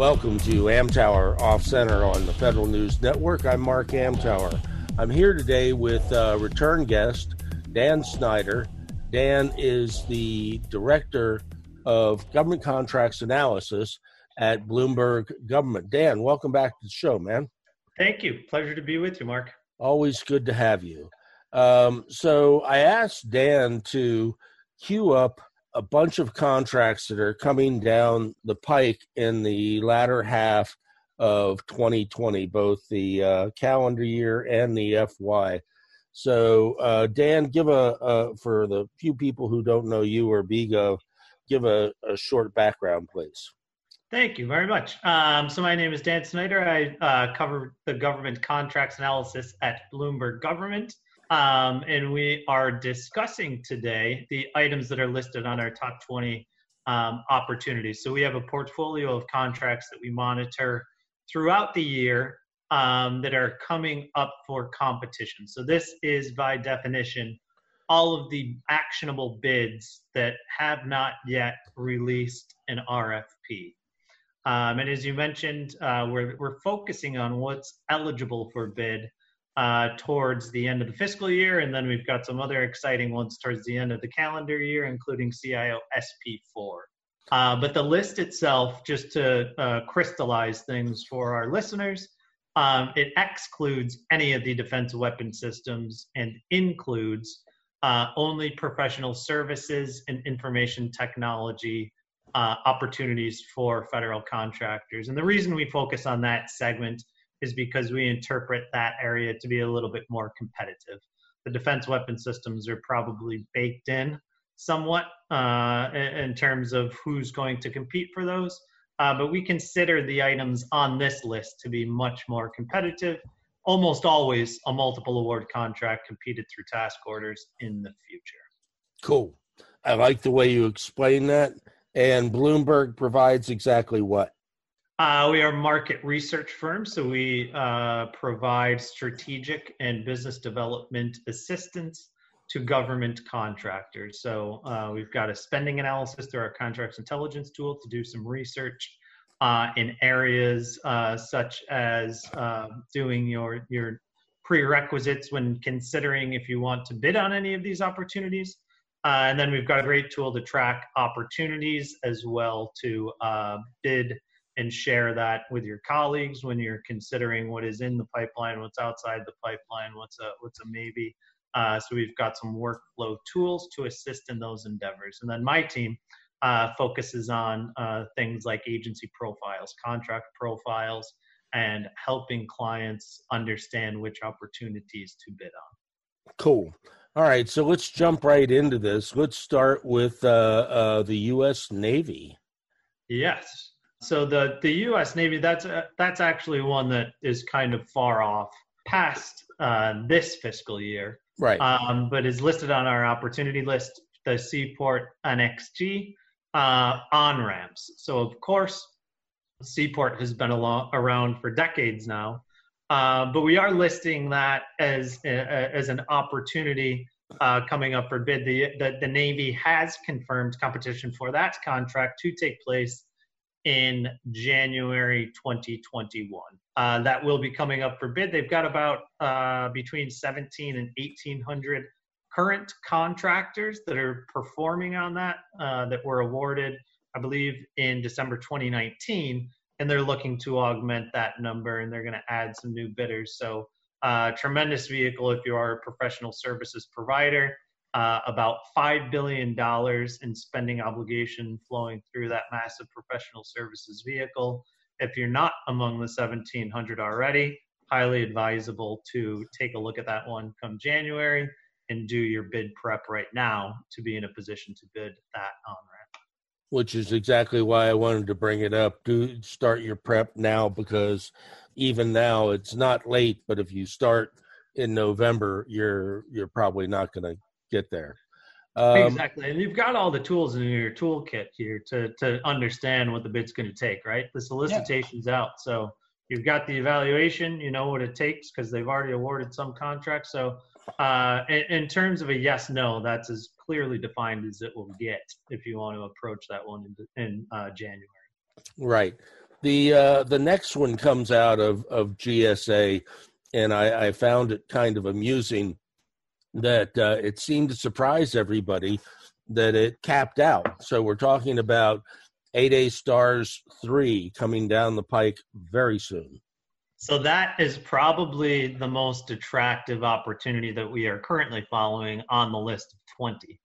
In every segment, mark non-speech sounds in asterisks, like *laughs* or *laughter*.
Welcome to Amtower Off Center on the Federal News Network. I'm Mark Amtower. I'm here today with a return guest, Dan Snyder. Dan is the director of government contracts analysis at Bloomberg Government. Dan, welcome back to the show, man. Thank you. Pleasure to be with you, Mark. Always good to have you. Um, so I asked Dan to queue up a bunch of contracts that are coming down the pike in the latter half of 2020, both the uh, calendar year and the FY. So, uh, Dan, give a, for the few people who don't know you or BGov, give a, a short background, please. Thank you very much. Um, so, my name is Dan Snyder. I uh, cover the government contracts analysis at Bloomberg Government. Um, and we are discussing today the items that are listed on our top 20 um, opportunities. So we have a portfolio of contracts that we monitor throughout the year um, that are coming up for competition. So this is by definition all of the actionable bids that have not yet released an RFP. Um, and as you mentioned, uh, we're, we're focusing on what's eligible for bid uh, towards the end of the fiscal year, and then we've got some other exciting ones towards the end of the calendar year, including CIO SP4. Uh, but the list itself, just to uh, crystallize things for our listeners, um, it excludes any of the defense weapon systems and includes uh, only professional services and information technology uh, opportunities for federal contractors. And the reason we focus on that segment is because we interpret that area to be a little bit more competitive. The defense weapon systems are probably baked in somewhat uh, in terms of who's going to compete for those. Uh, but we consider the items on this list to be much more competitive. Almost always a multiple award contract competed through task orders in the future. Cool. I like the way you explain that. And Bloomberg provides exactly what? Uh, we are a market research firm, so we uh, provide strategic and business development assistance to government contractors. So uh, we've got a spending analysis through our contracts intelligence tool to do some research uh, in areas uh, such as um, doing your your prerequisites when considering if you want to bid on any of these opportunities. Uh, and then we've got a great tool to track opportunities as well to bid and share that with your colleagues when you're considering what is in the pipeline, what's outside the pipeline, what's a what's a maybe. Uh, so we've got some workflow tools to assist in those endeavors. And then my team uh, focuses on uh, things like agency profiles, contract profiles, and helping clients understand which opportunities to bid on. Cool. All right, so let's jump right into this. Let's start with uh, uh, the U.S. Navy. Yes. So the the U.S. Navy that's uh, that's actually one that is kind of far off past uh, this fiscal year, right? Um, but is listed on our opportunity list, the Seaport NXG uh, on ramps. So of course, Seaport has been along, around for decades now, uh, but we are listing that as a, as an opportunity uh, coming up for bid. The, the the Navy has confirmed competition for that contract to take place in January 2021. Uh, that will be coming up for bid. They've got about uh, between 17 and 1800 current contractors that are performing on that uh, that were awarded, I believe, in December 2019. And they're looking to augment that number and they're going to add some new bidders. So, uh, tremendous vehicle if you are a professional services provider uh, about $5 billion in spending obligation flowing through that massive professional services vehicle. If you're not among the 1700 already, highly advisable to take a look at that one come January and do your bid prep right now to be in a position to bid that on ramp. which is exactly why I wanted to bring it up. Do start your prep now because even now it's not late, but if you start in November, you're you're probably not going to get there. Um, exactly, and you've got all the tools in your toolkit here to to understand what the bid's going to take. Right, the solicitation's yeah. out, so you've got the evaluation. You know what it takes because they've already awarded some contracts. So, uh, in, in terms of a yes no, that's as clearly defined as it will get if you want to approach that one in, in uh, January. Right. The uh, the next one comes out of of GSA, and I, I found it kind of amusing that uh, it seemed to surprise everybody that it capped out. So we're talking about 8A Stars 3 coming down the pike very soon. So that is probably the most attractive opportunity that we are currently following on the list of 20.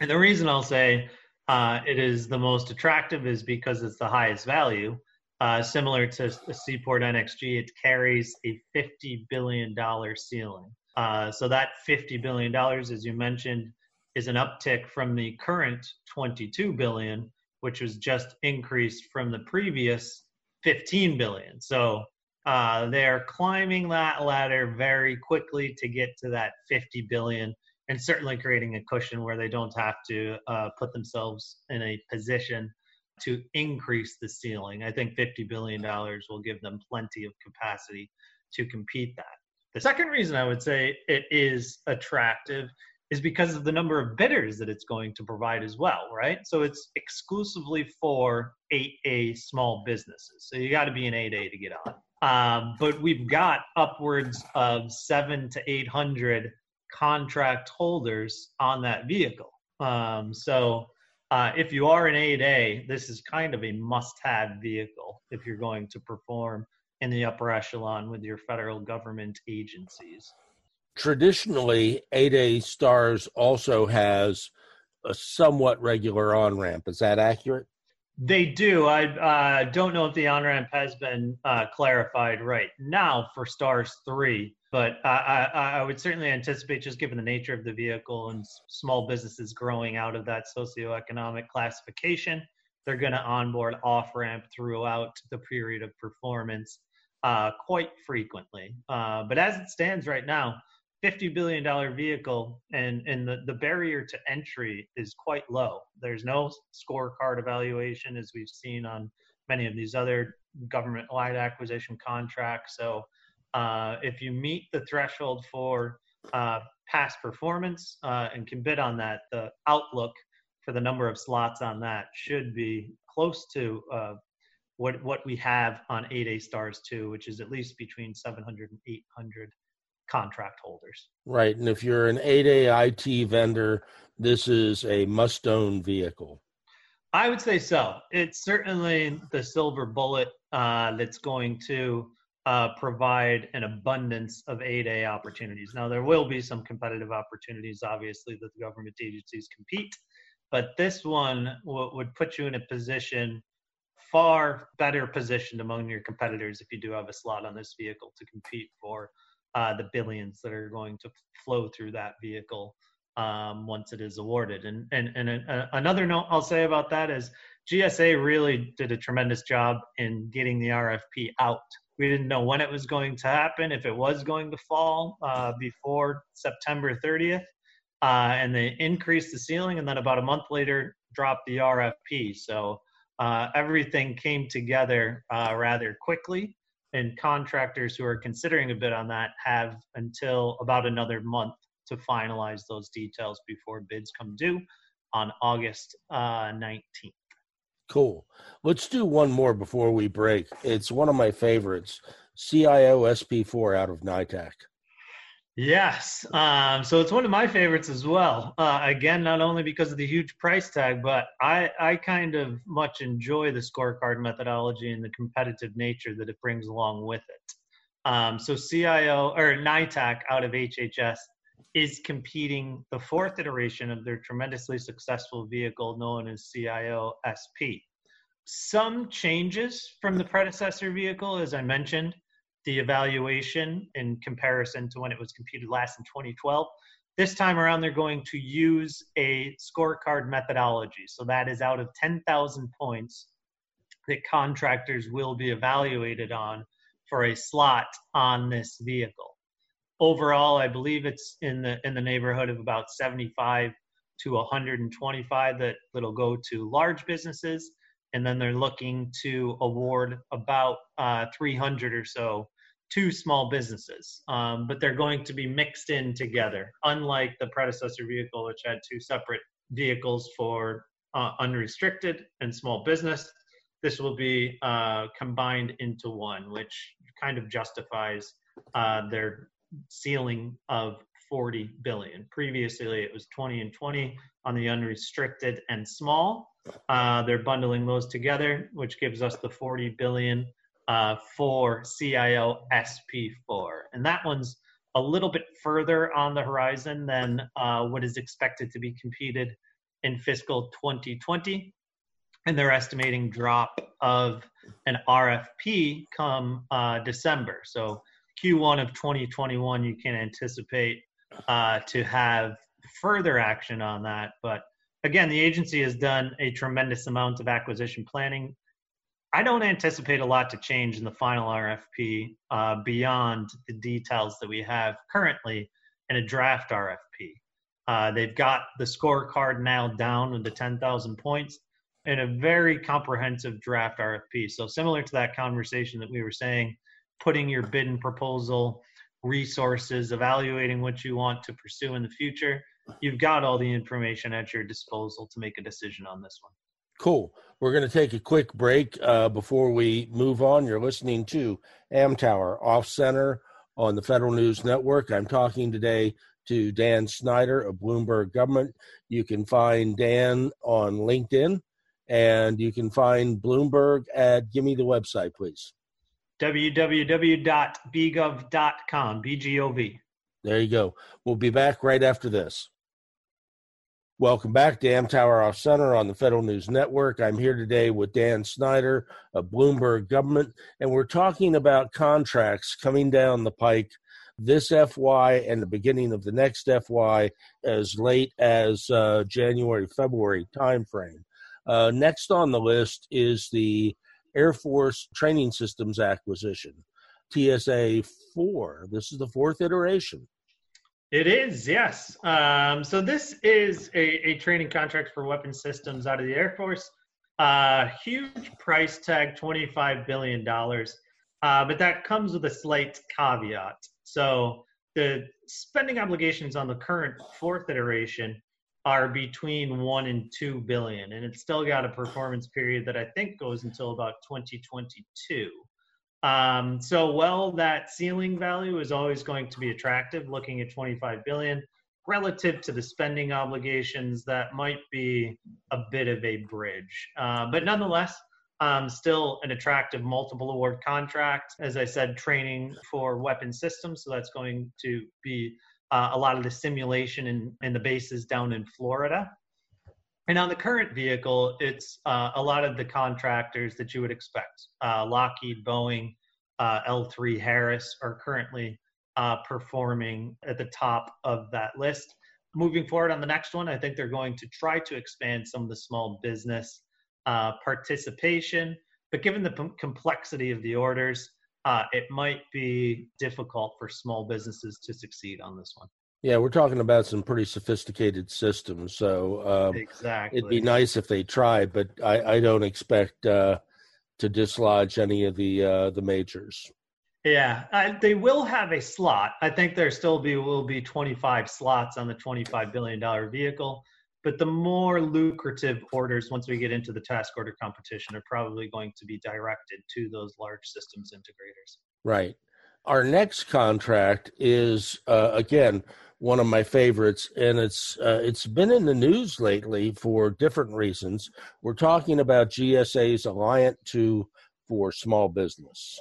And the reason I'll say uh, it is the most attractive is because it's the highest value. Uh, similar to Seaport NXG, it carries a $50 billion ceiling. Uh, so that $50 billion, as you mentioned, is an uptick from the current 22 billion, which was just increased from the previous 15 billion. So uh, they're climbing that ladder very quickly to get to that 50 billion and certainly creating a cushion where they don't have to uh, put themselves in a position to increase the ceiling. I think $50 billion will give them plenty of capacity to compete that. The second reason I would say it is attractive is because of the number of bidders that it's going to provide as well, right? So it's exclusively for 8A small businesses. So you got to be an 8A to get on. Um, but we've got upwards of seven to 800 contract holders on that vehicle. Um, so uh, if you are an 8A, this is kind of a must have vehicle if you're going to perform in the upper echelon with your federal government agencies. Traditionally, 8A Stars also has a somewhat regular on ramp. Is that accurate? They do. I uh, don't know if the on ramp has been uh, clarified right now for Stars 3, but I, I, I, would certainly anticipate, just given the nature of the vehicle and small businesses growing out of that socioeconomic classification, they're going to onboard off ramp throughout the period of performance uh, quite frequently. Uh, but as it stands right now, $50 billion vehicle and, and the, the barrier to entry is quite low. There's no scorecard evaluation as we've seen on many of these other government wide acquisition contracts. So uh, if you meet the threshold for uh, past performance uh, and can bid on that, the outlook for the number of slots on that should be close to uh, what what we have on 8A stars 2, which is at least between 700 and 800 contract holders. Right, and if you're an 8A IT vendor, this is a must-own vehicle. I would say so. It's certainly the silver bullet uh, that's going to uh, provide an abundance of 8A opportunities. Now, there will be some competitive opportunities, obviously, that the government agencies compete, but this one w- would put you in a position far better positioned among your competitors if you do have a slot on this vehicle to compete for uh, the billions that are going to flow through that vehicle um, once it is awarded. And and and a, another note I'll say about that is GSA really did a tremendous job in getting the RFP out. We didn't know when it was going to happen, if it was going to fall uh, before September 30th, uh, and they increased the ceiling, and then about a month later dropped the RFP. So uh, everything came together uh, rather quickly, and contractors who are considering a bid on that have until about another month to finalize those details before bids come due on August uh, 19th. Cool. Let's do one more before we break. It's one of my favorites CIO SP4 out of NITAAC. Yes. Um, so it's one of my favorites as well. Uh, again, not only because of the huge price tag, but I, I kind of much enjoy the scorecard methodology and the competitive nature that it brings along with it. Um, so CIO or NITAAC out of HHS is competing the fourth iteration of their tremendously successful vehicle known as CIO SP. Some changes from the predecessor vehicle, as I mentioned, the evaluation in comparison to when it was computed last in 2012 This time around, they're going to use a scorecard methodology. So that is out of 10,000 points that contractors will be evaluated on for a slot on this vehicle. Overall, I believe it's in the in the neighborhood of about 75 to 125 that that'll go to large businesses, and then they're looking to award about uh, 300 or so to small businesses. Um, but they're going to be mixed in together, unlike the predecessor vehicle, which had two separate vehicles for uh, unrestricted and small business. This will be uh, combined into one, which kind of justifies uh, their ceiling of 40 billion. Previously, it was 20 and 20 on the unrestricted and small. Uh, they're bundling those together, which gives us the 40 billion uh, for CIO SP4, and that one's a little bit further on the horizon than uh, what is expected to be competed in fiscal 2020 and they're estimating drop of an RFP come uh, December. So Q1 of 2021, you can anticipate uh, to have further action on that. But again, the agency has done a tremendous amount of acquisition planning. I don't anticipate a lot to change in the final RFP uh, beyond the details that we have currently in a draft RFP. Uh, they've got the scorecard now down with the 10,000 points and a very comprehensive draft RFP. So similar to that conversation that we were saying, putting your bid and proposal, resources, evaluating what you want to pursue in the future, you've got all the information at your disposal to make a decision on this one. Cool. We're going to take a quick break uh, before we move on. You're listening to Amtower Off Center on the Federal News Network. I'm talking today to Dan Snyder of Bloomberg Government. You can find Dan on LinkedIn and you can find Bloomberg at, give me the website, please. www.bgov.com, BGOV. There you go. We'll be back right after this. Welcome back to Amtower Off Center on the Federal News Network. I'm here today with Dan Snyder of Bloomberg Government, and we're talking about contracts coming down the pike this FY and the beginning of the next FY as late as uh, January, February timeframe. Uh, next on the list is the Air Force Training Systems acquisition, TSA 4. This is the fourth iteration. It is, yes. Um, so this is a, a, training contract for weapon systems out of the Air Force. Uh, huge price tag, $25 billion. Uh, but that comes with a slight caveat. So the spending obligations on the current fourth iteration are between one and two billion, and it's still got a performance period that I think goes until about 2022. Um, so, well, that ceiling value is always going to be attractive. Looking at 25 billion relative to the spending obligations, that might be a bit of a bridge, uh, but nonetheless. Um, still an attractive multiple award contract. As I said, training for weapon systems. So that's going to be uh, a lot of the simulation in, in the bases down in Florida. And on the current vehicle, it's uh, a lot of the contractors that you would expect. Uh, Lockheed, Boeing, uh, L3 Harris are currently uh, performing at the top of that list. Moving forward on the next one, I think they're going to try to expand some of the small business uh, participation. But given the p- complexity of the orders, uh, it might be difficult for small businesses to succeed on this one. Yeah, we're talking about some pretty sophisticated systems, so um, exactly. it'd be nice if they tried, but I, I don't expect uh, to dislodge any of the uh, the majors. Yeah, uh, they will have a slot. I think there still be will be 25 slots on the 25 billion dollar vehicle but the more lucrative orders once we get into the task order competition are probably going to be directed to those large systems integrators right our next contract is uh, again one of my favorites and it's uh, it's been in the news lately for different reasons we're talking about gsa's alliant 2 for small business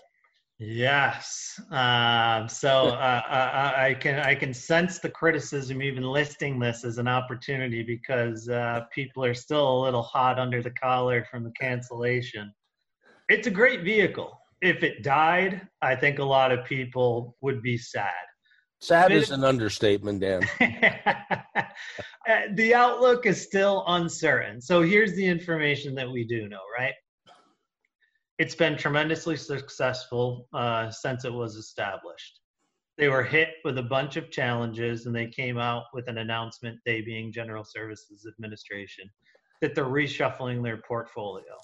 Yes. Um, so uh, I, *laughs* I, can I can sense the criticism even listing this as an opportunity because uh, people are still a little hot under the collar from the cancellation. It's a great vehicle. If it died, I think a lot of people would be sad. Sad is an understatement, Dan. *laughs* Uh, the outlook is still uncertain. So here's the information that we do know, right? It's been tremendously successful uh, since it was established. They were hit with a bunch of challenges and they came out with an announcement, they being General Services Administration, that they're reshuffling their portfolio.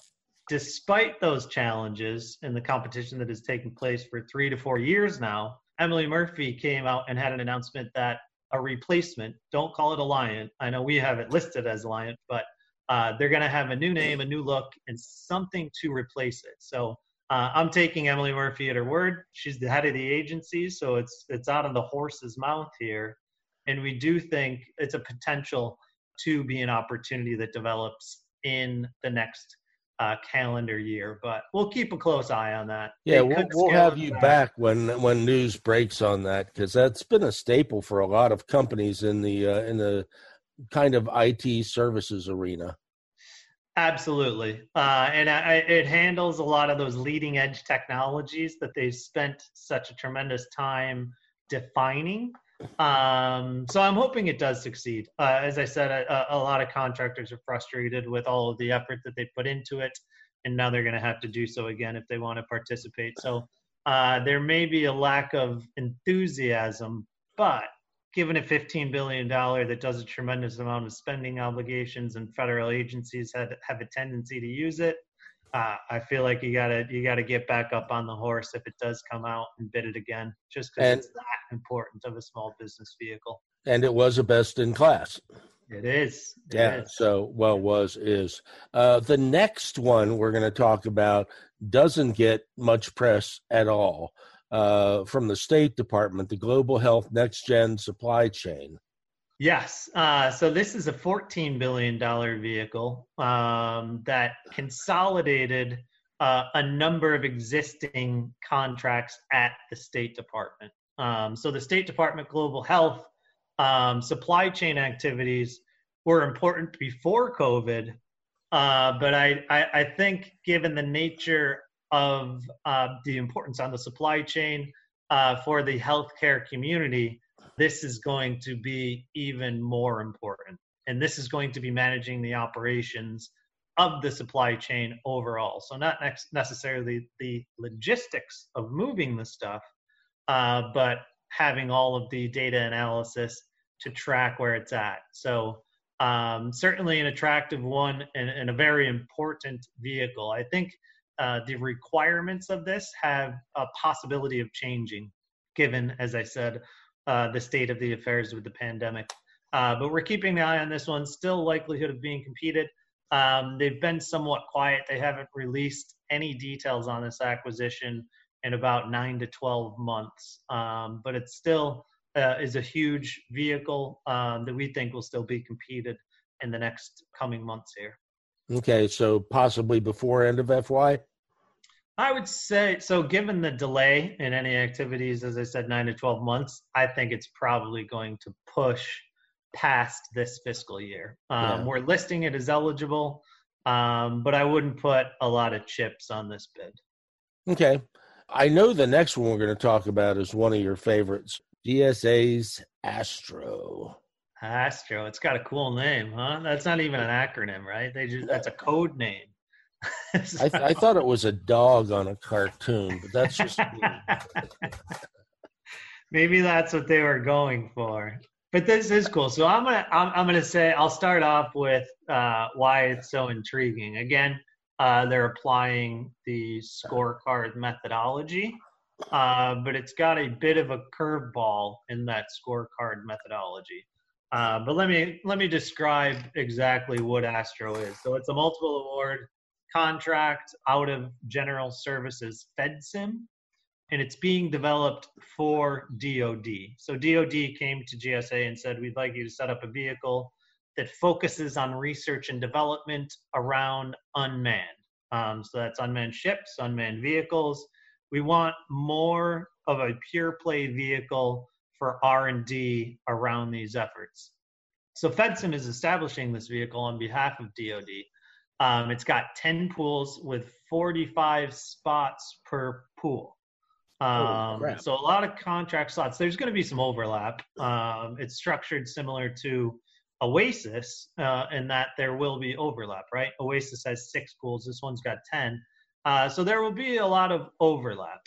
Despite those challenges and the competition that has taken place for three to four years now, Emily Murphy came out and had an announcement that a replacement, don't call it Alliant. I know we have it listed as Alliant, but uh, they're going to have a new name, a new look, and something to replace it. So uh, I'm taking Emily Murphy at her word. She's the head of the agency, so it's it's out of the horse's mouth here, and we do think it's a potential to be an opportunity that develops in the next uh, calendar year. But we'll keep a close eye on that. Yeah, we'll, we'll have you back. back when when news breaks on that because that's been a staple for a lot of companies in the uh, in the kind of IT services arena. Absolutely, uh, and I, it handles a lot of those leading edge technologies that they've spent such a tremendous time defining um, so I'm hoping it does succeed. Uh, as I said, a, a, lot of contractors are frustrated with all of the effort that they put into it, and now they're going to have to do so again if they want to participate. So uh, there may be a lack of enthusiasm, but given a $15 billion that does a tremendous amount of spending obligations and federal agencies have, have a tendency to use it, uh, I feel like you gotta you gotta get back up on the horse if it does come out and bid it again, just because it's that important of a small business vehicle. And it was a best in class. It is. It yeah. Is. So well was is uh, the next one we're going to talk about doesn't get much press at all uh, from the State Department, the Global Health Next Gen Supply Chain. Yes. Uh, so this is a $14 billion vehicle um, that consolidated uh, a number of existing contracts at the State Department. Um, so the State Department Global Health um, supply chain activities were important before COVID. Uh, but I, I, I, think given the nature of uh, the importance on the supply chain uh, for the healthcare community, this is going to be even more important. And this is going to be managing the operations of the supply chain overall. So, not necessarily the logistics of moving the stuff, uh, but having all of the data analysis to track where it's at. So, um, certainly an attractive one and, and, a very important vehicle. I think uh, the requirements of this have a possibility of changing, given, as I said, uh, the state of the affairs with the pandemic. Uh, but we're keeping an eye on this one. Still likelihood of being competed. Um, they've been somewhat quiet. They haven't released any details on this acquisition in about nine to 12 months. Um, but it still uh, is a huge vehicle um, that we think will still be competed in the next coming months here. Okay, so possibly before end of FY? I would say so. Given the delay in any activities, as I said, nine to twelve months, I think it's probably going to push past this fiscal year. Um, yeah. We're listing it as eligible, um, but I wouldn't put a lot of chips on this bid. Okay, I know the next one we're going to talk about is one of your favorites, GSA's Astro. Astro. It's got a cool name, huh? That's not even an acronym, right? They just that's a code name. So. *laughs* I, th- I, thought it was a dog on a cartoon, but that's just *laughs* maybe that's what they were going for. But this is cool. So I'm gonna I'm, I'm gonna say I'll start off with uh, why it's so intriguing. Again, uh, they're applying the scorecard methodology, uh, but it's got a bit of a curveball in that scorecard methodology. Uh, but let me let me describe exactly what Astro is. So it's a multiple award contract out of General Services FedSim, and it's being developed for DoD. So DoD came to GSA and said, "We'd like you to set up a vehicle that focuses on research and development around unmanned. Um, so that's unmanned ships, unmanned vehicles. We want more of a pure play vehicle for R&D around these efforts. So FedSim is establishing this vehicle on behalf of DoD. Um, it's got 10 pools with 45 spots per pool. Um, oh, so a lot of contract slots. There's going to be some overlap. Um, it's structured similar to Oasis uh, in that there will be overlap, right? Oasis has six pools. This one's got 10. Uh, so there will be a lot of overlap.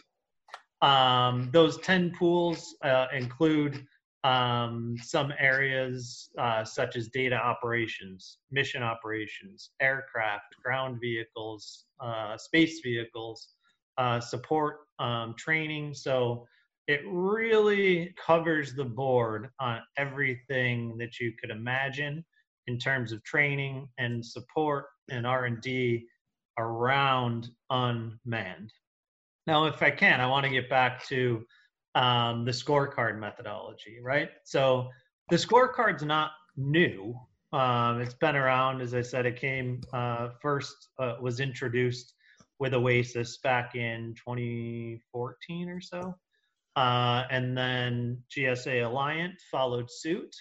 Um, those 10 pools uh, include um, some areas uh, such as data operations, mission operations, aircraft, ground vehicles, uh, space vehicles, uh, support um, training. So it really covers the board on everything that you could imagine in terms of training and support and R&D around unmanned. Now, if I can, I want to get back to um, the scorecard methodology, right? So the scorecard's not new. Um, it's been around, as I said, it came uh, first, uh, was introduced with Oasis back in 2014 or so. Uh, and then GSA Alliant followed suit.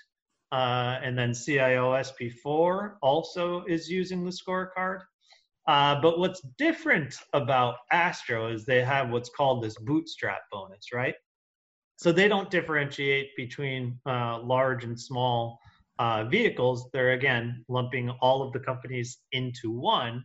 Uh, and then CIO SP4 also is using the scorecard. Uh, but what's different about Astro is they have what's called this bootstrap bonus, right? So they don't differentiate between uh, large and small uh, vehicles. They're again lumping all of the companies into one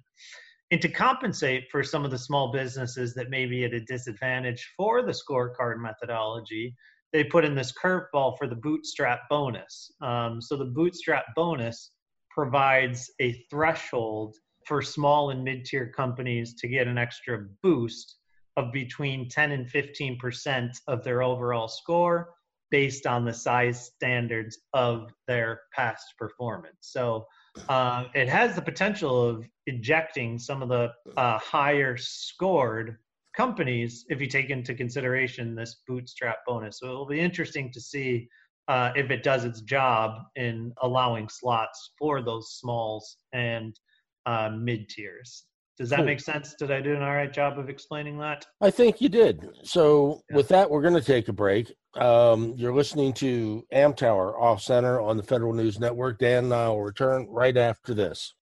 and to compensate for some of the small businesses that may be at a disadvantage for the scorecard methodology, they put in this curveball for the bootstrap bonus. Um, so the bootstrap bonus provides a threshold for small and mid-tier companies to get an extra boost of between 10 and 15 percent of their overall score based on the size standards of their past performance. So uh, it has the potential of ejecting some of the uh, higher scored companies if you take into consideration this bootstrap bonus. So it will be interesting to see uh, if it does its job in allowing slots for those smalls and uh, mid tiers. Does that cool. make sense? Did I do an all right job of explaining that? I think you did. So, yeah. with that, we're going to take a break. Um, you're listening to Amtower Off Center on the Federal News Network. Dan and I will return right after this.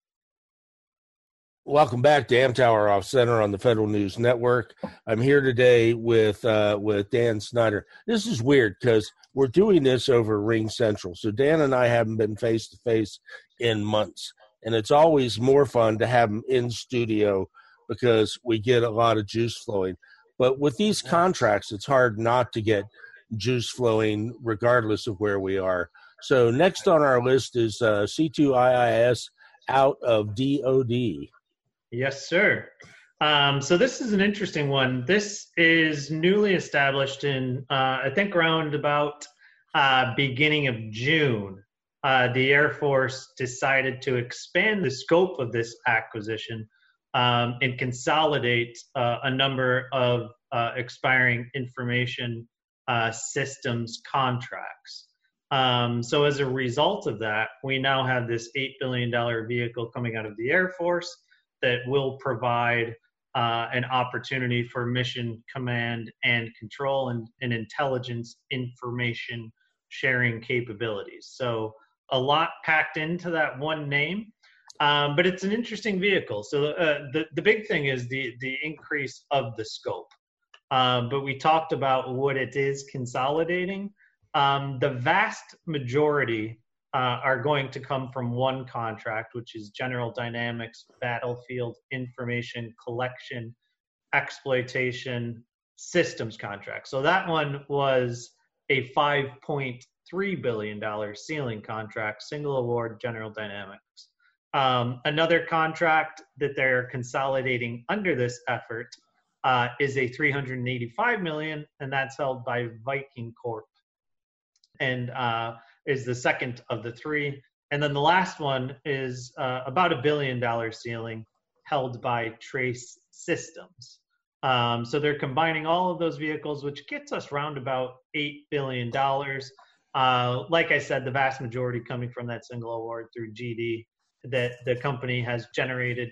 Welcome back to Amtower Off Center on the Federal News Network. I'm here today with uh, with Dan Snyder. This is weird because we're doing this over Ring Central, so Dan and I haven't been face to face in months and it's always more fun to have them in studio because we get a lot of juice flowing. But with these contracts, it's hard not to get juice flowing regardless of where we are. So next on our list is uh, C2IIS out of DOD. Yes, sir. Um, so this is an interesting one. This is newly established in, uh, I think, around about uh, beginning of June uh, the Air Force decided to expand the scope of this acquisition um, and consolidate uh, a number of uh, expiring information uh, systems contracts. Um, so, as a result of that, we now have this $8 billion vehicle coming out of the Air Force that will provide uh, an opportunity for mission command and control and, and intelligence information sharing capabilities. So, a lot packed into that one name. Um, but it's an interesting vehicle. So uh, the the big thing is the the increase of the scope. Um, but we talked about what it is consolidating. Um, the vast majority uh, are going to come from one contract, which is General Dynamics Battlefield Information Collection Exploitation Systems contract. So that one was a five point $3 billion ceiling contract, single award General Dynamics. Um, another contract that they're consolidating under this effort uh, is a 385 million, and that's held by Viking Corp, and uh, is the second of the three. And then the last one is uh, about a billion dollar ceiling held by Trace Systems. Um, so they're combining all of those vehicles, which gets us round about eight billion dollars. Uh, like I said, the vast majority coming from that single award through GD that the company has generated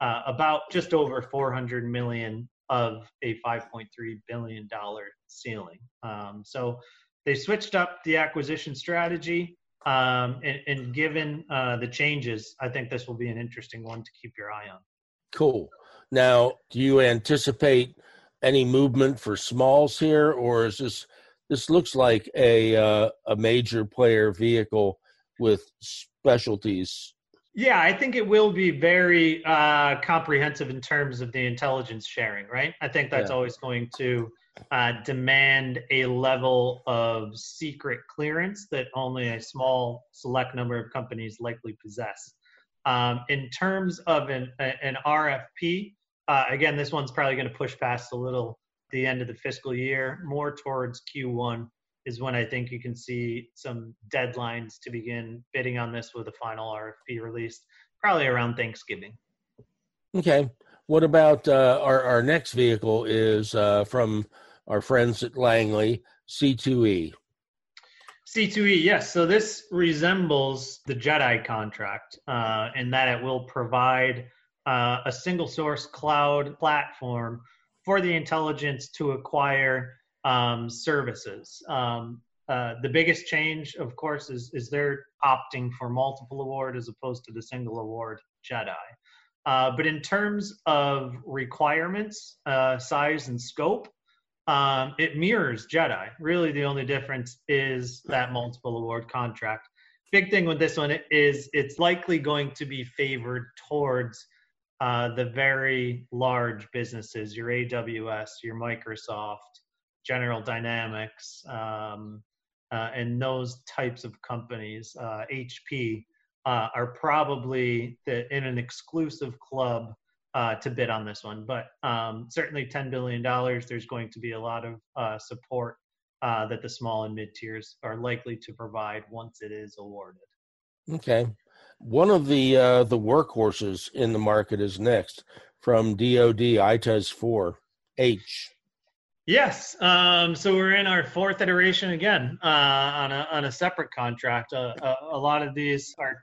uh, about just over 400 million of a 5.3 billion dollar ceiling. Um, so they switched up the acquisition strategy, um, and, and, given uh, the changes, I think this will be an interesting one to keep your eye on. Cool. Now, do you anticipate any movement for smalls here, or is this this looks like a uh, a major player vehicle with specialties? Yeah, I think it will be very uh, comprehensive in terms of the intelligence sharing, right? I think that's yeah. always going to uh, demand a level of secret clearance that only a small select number of companies likely possess. Um, in terms of an, an RFP, uh, again, this one's probably going to push past a little the end of the fiscal year, more towards Q1 is when I think you can see some deadlines to begin bidding on this with a final RFP released, probably around Thanksgiving. Okay. What about uh, our, our next vehicle is uh, from our friends at Langley, C2E. C2E, yes. So this resembles the JEDI contract uh, in that it will provide uh, a single source cloud platform for the intelligence to acquire um, services. Um, uh, the biggest change, of course, is, is they're opting for multiple award as opposed to the single award JEDI. Uh, but in terms of requirements, uh, size, and scope, um, it mirrors JEDI. Really, the only difference is that multiple award contract. Big thing with this one is it's likely going to be favored towards uh, the very large businesses, your AWS, your Microsoft, General Dynamics, um, uh, and those types of companies. Uh, HP uh, are probably the, in an exclusive club uh, to bid on this one. But um, certainly, $10 billion, there's going to be a lot of support that the small and mid tiers are likely to provide once it is awarded. Okay. One of the uh, the workhorses in the market is next from DoD ITES 4 H. Yes. Um, so we're in our fourth iteration again uh, on a on a separate contract. Uh, a, a, lot of these are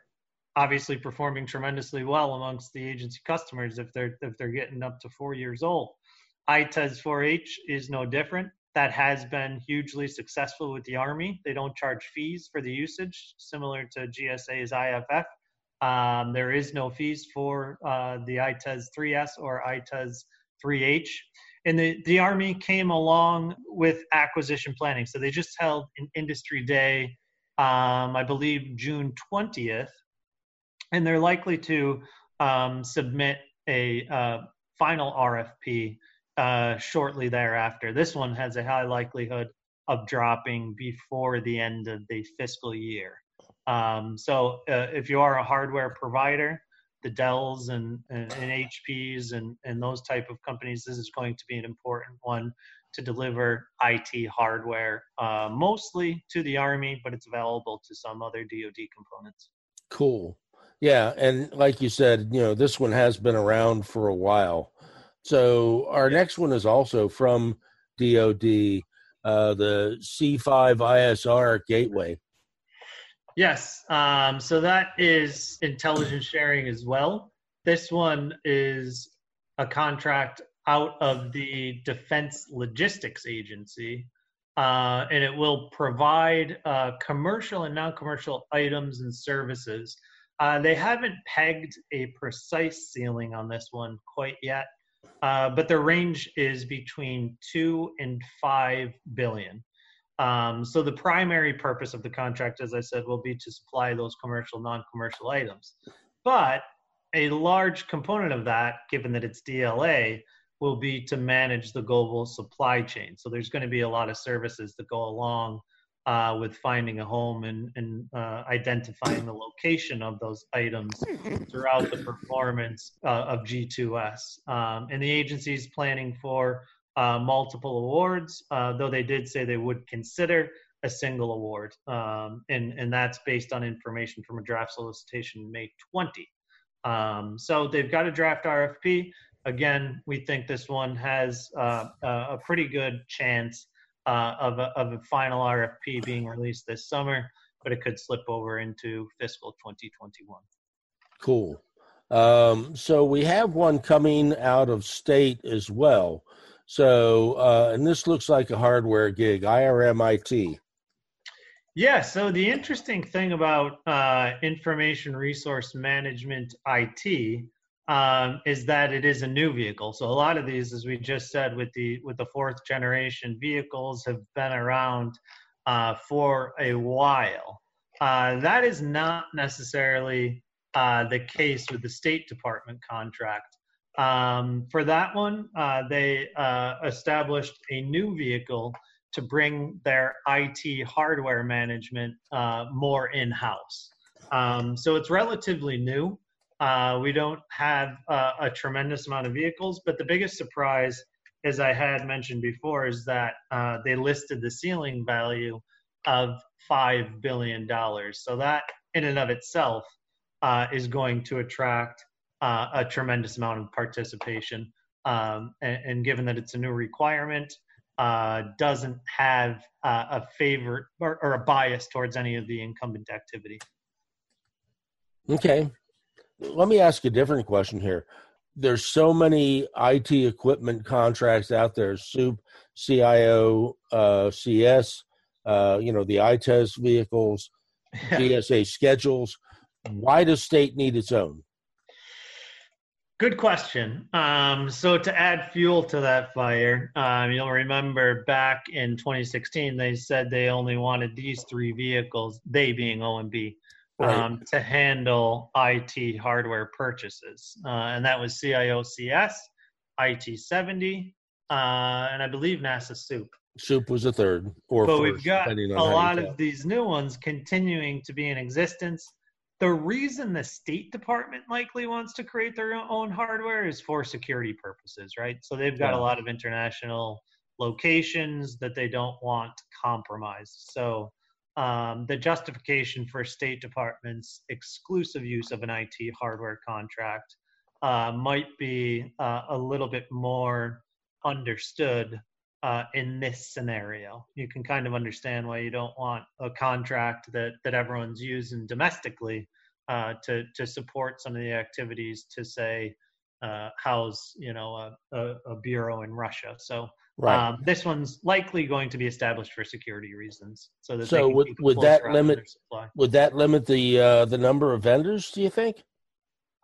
obviously performing tremendously well amongst the agency customers if they're if they're getting up to four years old. ITES 4H is no different. That has been hugely successful with the Army. They don't charge fees for the usage, similar to GSA's IFF. Um, there is no fees for uh, the ITES 3S or ITES 3H. And the, the Army came along with acquisition planning. So they just held an industry day, um, I believe June 20th, and they're likely to um, submit a uh, final RFP uh, shortly thereafter. This one has a high likelihood of dropping before the end of the fiscal year. Um, so uh, if you are a hardware provider, the Dells and, and, and, HPs and, and those type of companies, this is going to be an important one to deliver IT hardware, uh, mostly to the Army, but it's available to some other DoD components. Cool. Yeah, and like you said, you know, this one has been around for a while. So our next one is also from DoD, uh, the C5 ISR gateway. Yes, um, so that is intelligence sharing as well. This one is a contract out of the Defense Logistics Agency, uh, and it will provide uh, commercial and non commercial items and services uh, they haven't pegged a precise ceiling on this one quite yet, uh, but the range is between two and five billion. Um, so the primary purpose of the contract, as I said, will be to supply those commercial, non-commercial items. But a large component of that, given that it's DLA, will be to manage the global supply chain. So there's going to be a lot of services that go along uh, with finding a home and, and uh, identifying the location of those items throughout the performance uh, of G2S. Um, and the agency is planning for uh, multiple awards, uh, though they did say they would consider a single award. Um, and, and that's based on information from a draft solicitation May 20. Um, so they've got a draft RFP. Again, we think this one has uh, a pretty good chance uh, of, a, of a final RFP being released this summer, but it could slip over into fiscal 2021. Cool. Um, so we have one coming out of state as well. So, uh, and this looks like a hardware gig, IRMIT. Yeah, so the interesting thing about uh, information resource management IT um, is that it is a new vehicle. So a lot of these, as we just said, with the with the fourth generation vehicles, have been around uh, for a while. Uh, that is not necessarily uh, the case with the State Department contract. Um, for that one, uh, they uh, established a new vehicle to bring their IT hardware management uh, more in house. Um, so it's relatively new. Uh, we don't have uh, a tremendous amount of vehicles, but the biggest surprise, as I had mentioned before, is that uh, they listed the ceiling value of $5 billion. So that, in and of itself, is going to attract uh, a tremendous amount of participation. Um, and, and, given that it's a new requirement, uh, doesn't have a favor or, or a bias towards any of the incumbent activity. Okay, let me ask a different question here. There's so many IT equipment contracts out there: SEWP, CIO, uh, CS, uh, you know, the ITES vehicles, *laughs* GSA schedules. Why does state need its own? Good question. Um, so to add fuel to that fire, um, you'll remember back in 2016 they said they only wanted these three vehicles, they being OMB, um, to handle IT hardware purchases. Uh, and that was CIOCS, IT70, uh, and I believe NASA SEWP. SEWP was a third, or but we we've got a lot of these new ones continuing to be in existence. The reason the State Department likely wants to create their own hardware is for security purposes, right? So they've got yeah. a lot of international locations that they don't want compromised. So um, the justification for State Department's exclusive use of an IT hardware contract uh, might be uh, a little bit more understood uh, in this scenario. You can kind of understand why you don't want a contract that, that everyone's using domestically uh, to, to support some of the activities to say, uh, house you know a, a, a, bureau in Russia. So Right. Um, this one's likely going to be established for security reasons, so that so would, would that limit would that limit the uh, the number of vendors? Do you think?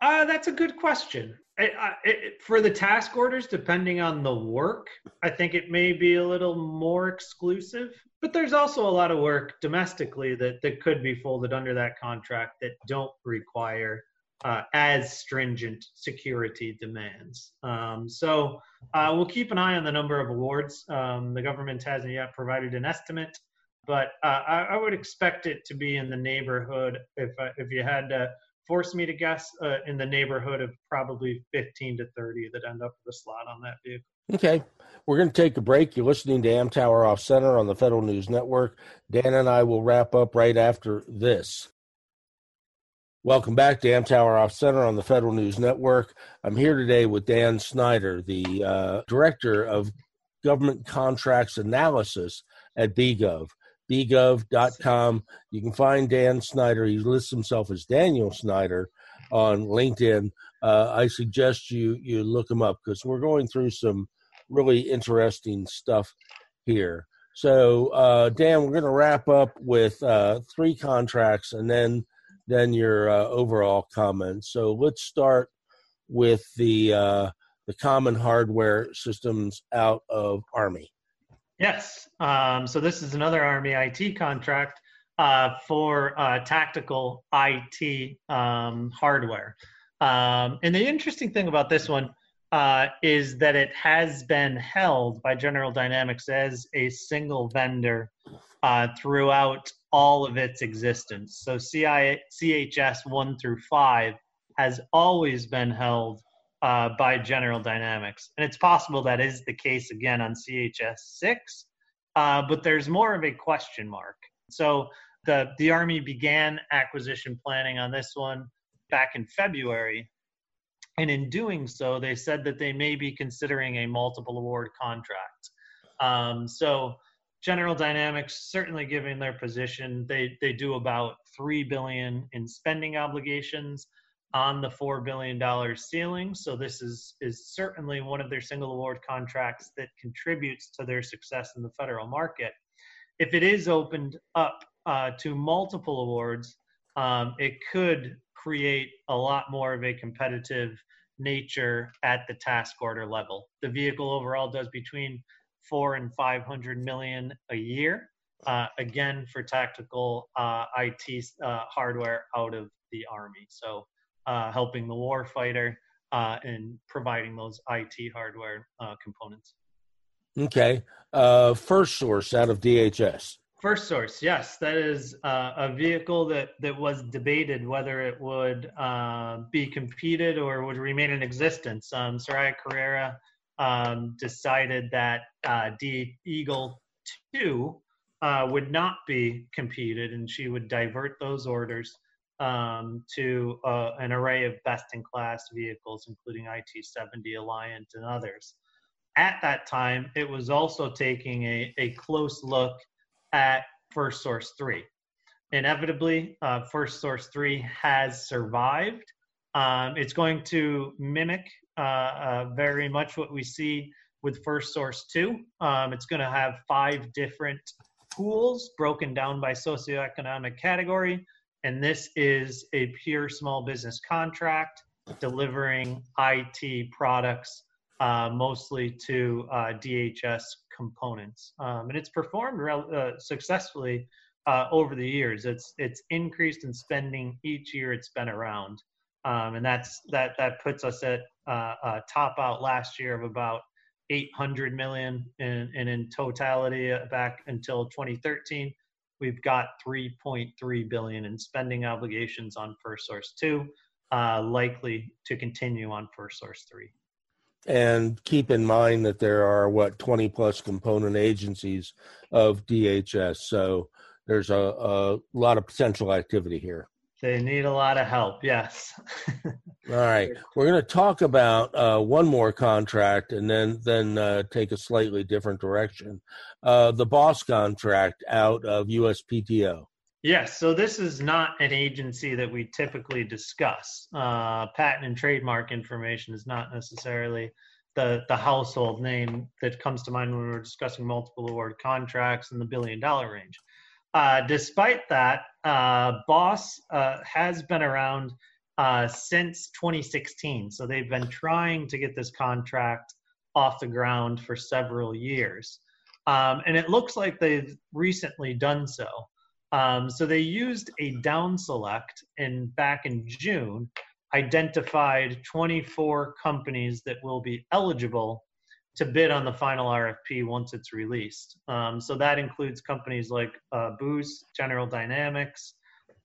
Uh, that's a good question. It, it, for the task orders, depending on the work, I think it may be a little more exclusive. But there's also a lot of work domestically that, that could be folded under that contract that don't require uh, as stringent security demands. Um, so uh, we'll keep an eye on the number of awards. Um, the government hasn't yet provided an estimate, but uh, I, I, would expect it to be in the neighborhood. If uh, if you had to force me to guess, uh, in the neighborhood of probably 15 to 30 that end up with a slot on that vehicle. Okay. We're going to take a break. You're listening to Amtower Off Center on the Federal News Network. Dan and I will wrap up right after this. Welcome back to Amtower Off Center on the Federal News Network. I'm here today with Dan Snyder, the uh, Director of Government Contracts Analysis at BGov. BGov.com. You can find Dan Snyder. He lists himself as Daniel Snyder on LinkedIn. Uh, I suggest you you look him up because we're going through some really interesting stuff here. So, uh, Dan, we're going to wrap up with uh, three contracts and then then your uh, overall comments. So let's start with the uh, the common hardware systems out of Army. Yes. Um, so this is another Army IT contract uh, for uh, tactical IT um, hardware. Um, and the interesting thing about this one uh, is that it has been held by General Dynamics as a single vendor uh, throughout all of its existence. So CI, CHS 1 through 5 has always been held uh, by General Dynamics. And it's possible that is the case again on CHS 6, uh, but there's more of a question mark. So the, the Army began acquisition planning on this one back in February. And in doing so, they said that they may be considering a multiple award contract. Um, so General Dynamics certainly giving their position. They they do about three billion in spending obligations on the four billion dollar ceiling. So this is is certainly one of their single award contracts that contributes to their success in the federal market. If it is opened up uh, to multiple awards, um, it could create a lot more of a competitive nature at the task order level. The vehicle overall does between four and 500 million a year. Uh, again, for tactical uh, IT uh, hardware out of the Army. So uh, helping the warfighter uh, and providing those IT hardware uh, components. Okay. Uh, first source out of DHS. First source, yes, that is uh, a vehicle that that was debated whether it would uh, be competed or would remain in existence. Um, Soraya Correa um, decided that uh, D Eagle Two uh, would not be competed, and she would divert those orders um, to uh, an array of best-in-class vehicles, including IT-70, Alliant, and others. At that time, it was also taking a, a close look at First Source 3. Inevitably, uh, First Source 3 has survived. Um, it's going to mimic uh, uh, very much what we see with First Source 2. Um, it's going to have five different pools broken down by socioeconomic category. And this is a pure small business contract delivering IT products uh, mostly to uh, DHS components, um, and it's performed rel- uh, successfully uh, over the years. It's it's increased in spending each year it's been around, um, and that's that that puts us at uh, a top out last year of about 800 million, and, and in totality uh, back until 2013, we've got 3.3 billion in spending obligations on First Source two, uh, likely to continue on First Source three and keep in mind that there are what 20 plus component agencies of DHS. So there's a, a lot of potential activity here. They need a lot of help, yes. *laughs* All right, we're going to talk about uh, one more contract and then then uh, take a slightly different direction. Uh, the BOSS contract out of USPTO. Yes, so this is not an agency that we typically discuss. Uh, patent and trademark information is not necessarily the, the household name that comes to mind when we're discussing multiple award contracts in the billion dollar range. Uh, despite that, uh, BOSS uh, has been around uh, since 2016. So they've been trying to get this contract off the ground for several years. Um, and it looks like they've recently done so. Um, so they used a down select and back in June identified 24 companies that will be eligible to bid on the final RFP once it's released. Um, so that includes companies like uh, Booz, General Dynamics,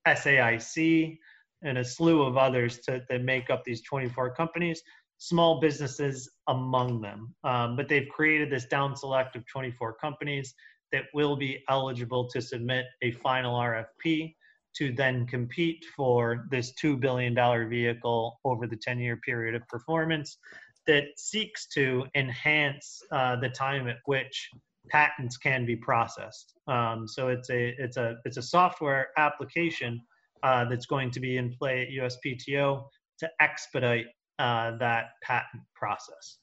SAIC, and a slew of others to, that make up these 24 companies, small businesses among them. Um, but they've created this down select of 24 companies that will be eligible to submit a final RFP to then compete for this $2 billion vehicle over the 10 year period of performance that seeks to enhance uh, the time at which patents can be processed. Um, so it's a, it's, a, it's a software application uh, that's going to be in play at USPTO to expedite uh, that patent process.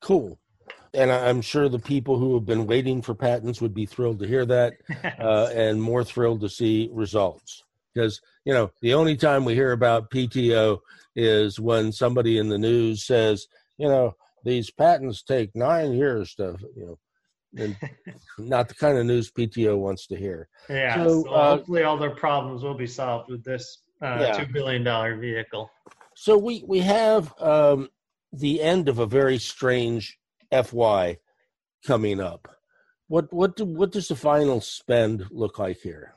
Cool and I'm sure the people who have been waiting for patents would be thrilled to hear that, *laughs* uh, and more thrilled to see results. Because you know, the only time we hear about PTO is when somebody in the news says, you know, these patents take nine years to, you know, and *laughs* not the kind of news PTO wants to hear. Yeah. So, so uh, hopefully, all their problems will be solved with this uh, yeah. two billion dollar vehicle. So we we have um, the end of a very strange FY coming up. What what do, what does the final spend look like here?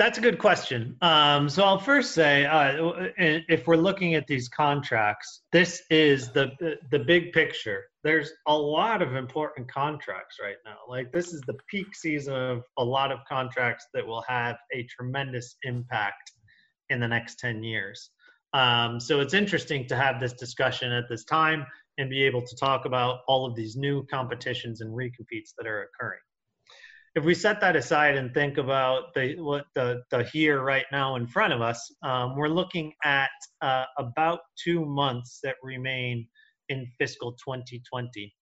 That's a good question. Um, so I'll first say, uh, if we're looking at these contracts, this is the the big picture. There's a lot of important contracts right now. Like this is the peak season of a lot of contracts that will have a tremendous impact in the next ten years. Um, so it's interesting to have this discussion at this time and be able to talk about all of these new competitions and recompetes that are occurring. If we set that aside and think about the what the, the here right now in front of us, um, we're looking at uh, about two months that remain in fiscal 2020.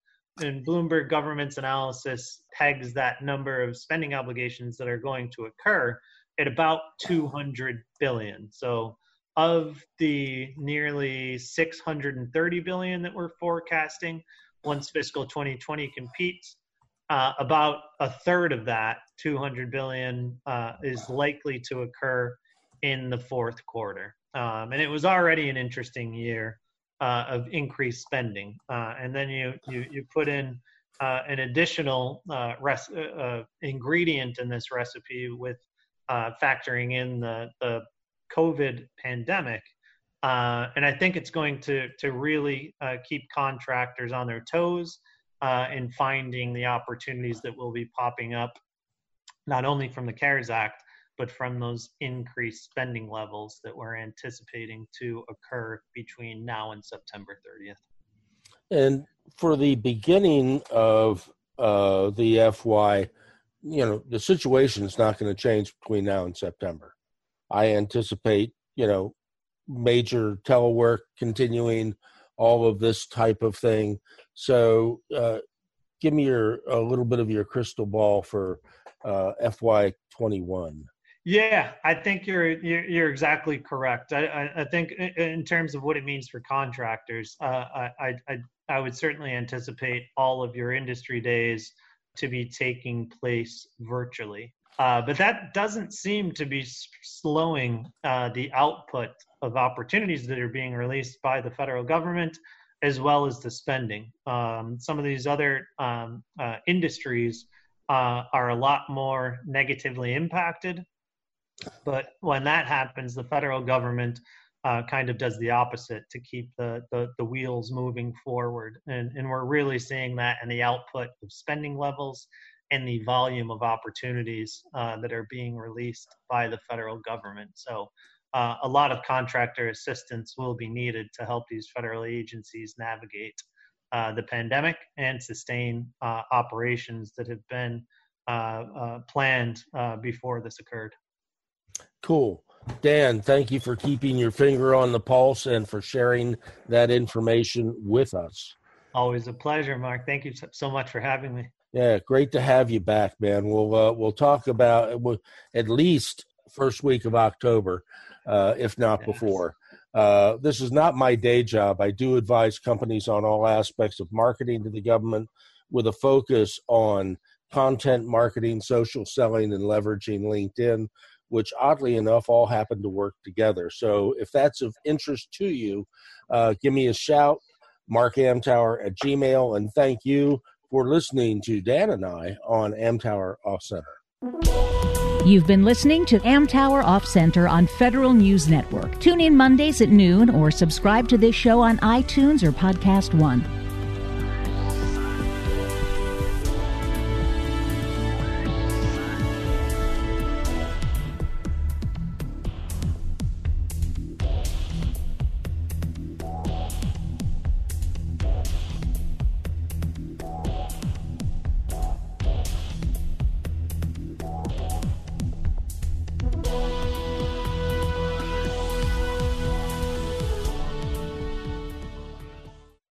And Bloomberg government's analysis pegs that number of spending obligations that are going to occur at about 200 billion. So of the nearly 630 billion that we're forecasting once fiscal 2020 competes, uh, about a third of that, 200 billion, uh, is likely to occur in the fourth quarter. Um, and it was already an interesting year uh, of increased spending. Uh, and then you, you, you put in uh, an additional uh, res- ingredient in this recipe with factoring in the, the COVID pandemic. and I think it's going to, to really keep contractors on their toes uh, in finding the opportunities that will be popping up, not only from the CARES Act, but from those increased spending levels that we're anticipating to occur between now and September 30th. And for the beginning of uh, the FY, you know, the situation is not going to change between now and September. I anticipate, you know, major telework continuing, all of this type of thing. So, uh, give me your a little bit of your crystal ball for uh, FY21. Yeah, I think you're you're, you're exactly correct. I, I, I, think in terms of what it means for contractors, uh, I, I I would certainly anticipate all of your industry days to be taking place virtually. Uh, but that doesn't seem to be slowing uh, the output of opportunities that are being released by the federal government as well as the spending. Um, some of these other um, uh, industries uh, are a lot more negatively impacted. But when that happens, the federal government uh, kind of does the opposite to keep the, the, the wheels moving forward. And, and we're really seeing that in the output of spending levels and the volume of opportunities uh, that are being released by the federal government. So uh, a lot of contractor assistance will be needed to help these federal agencies navigate uh, the pandemic and sustain uh, operations that have been uh, uh, planned uh, before this occurred. Cool. Dan, thank you for keeping your finger on the pulse and for sharing that information with us. Always a pleasure, Mark. Thank you so much for having me. Yeah, great to have you back, man. We'll we'll talk about at least first week of October uh, if not before. Uh, this is not my day job. I do advise companies on all aspects of marketing to the government with a focus on content marketing, social selling, and leveraging LinkedIn, which oddly enough all happen to work together. So if that's of interest to you, uh, give me a shout, Mark Amtower at Gmail, and thank you for listening to Dan and I on Amtower Off Center. You've been listening to Amtower Off Center on Federal News Network. Tune in Mondays at noon or subscribe to this show on iTunes or Podcast One.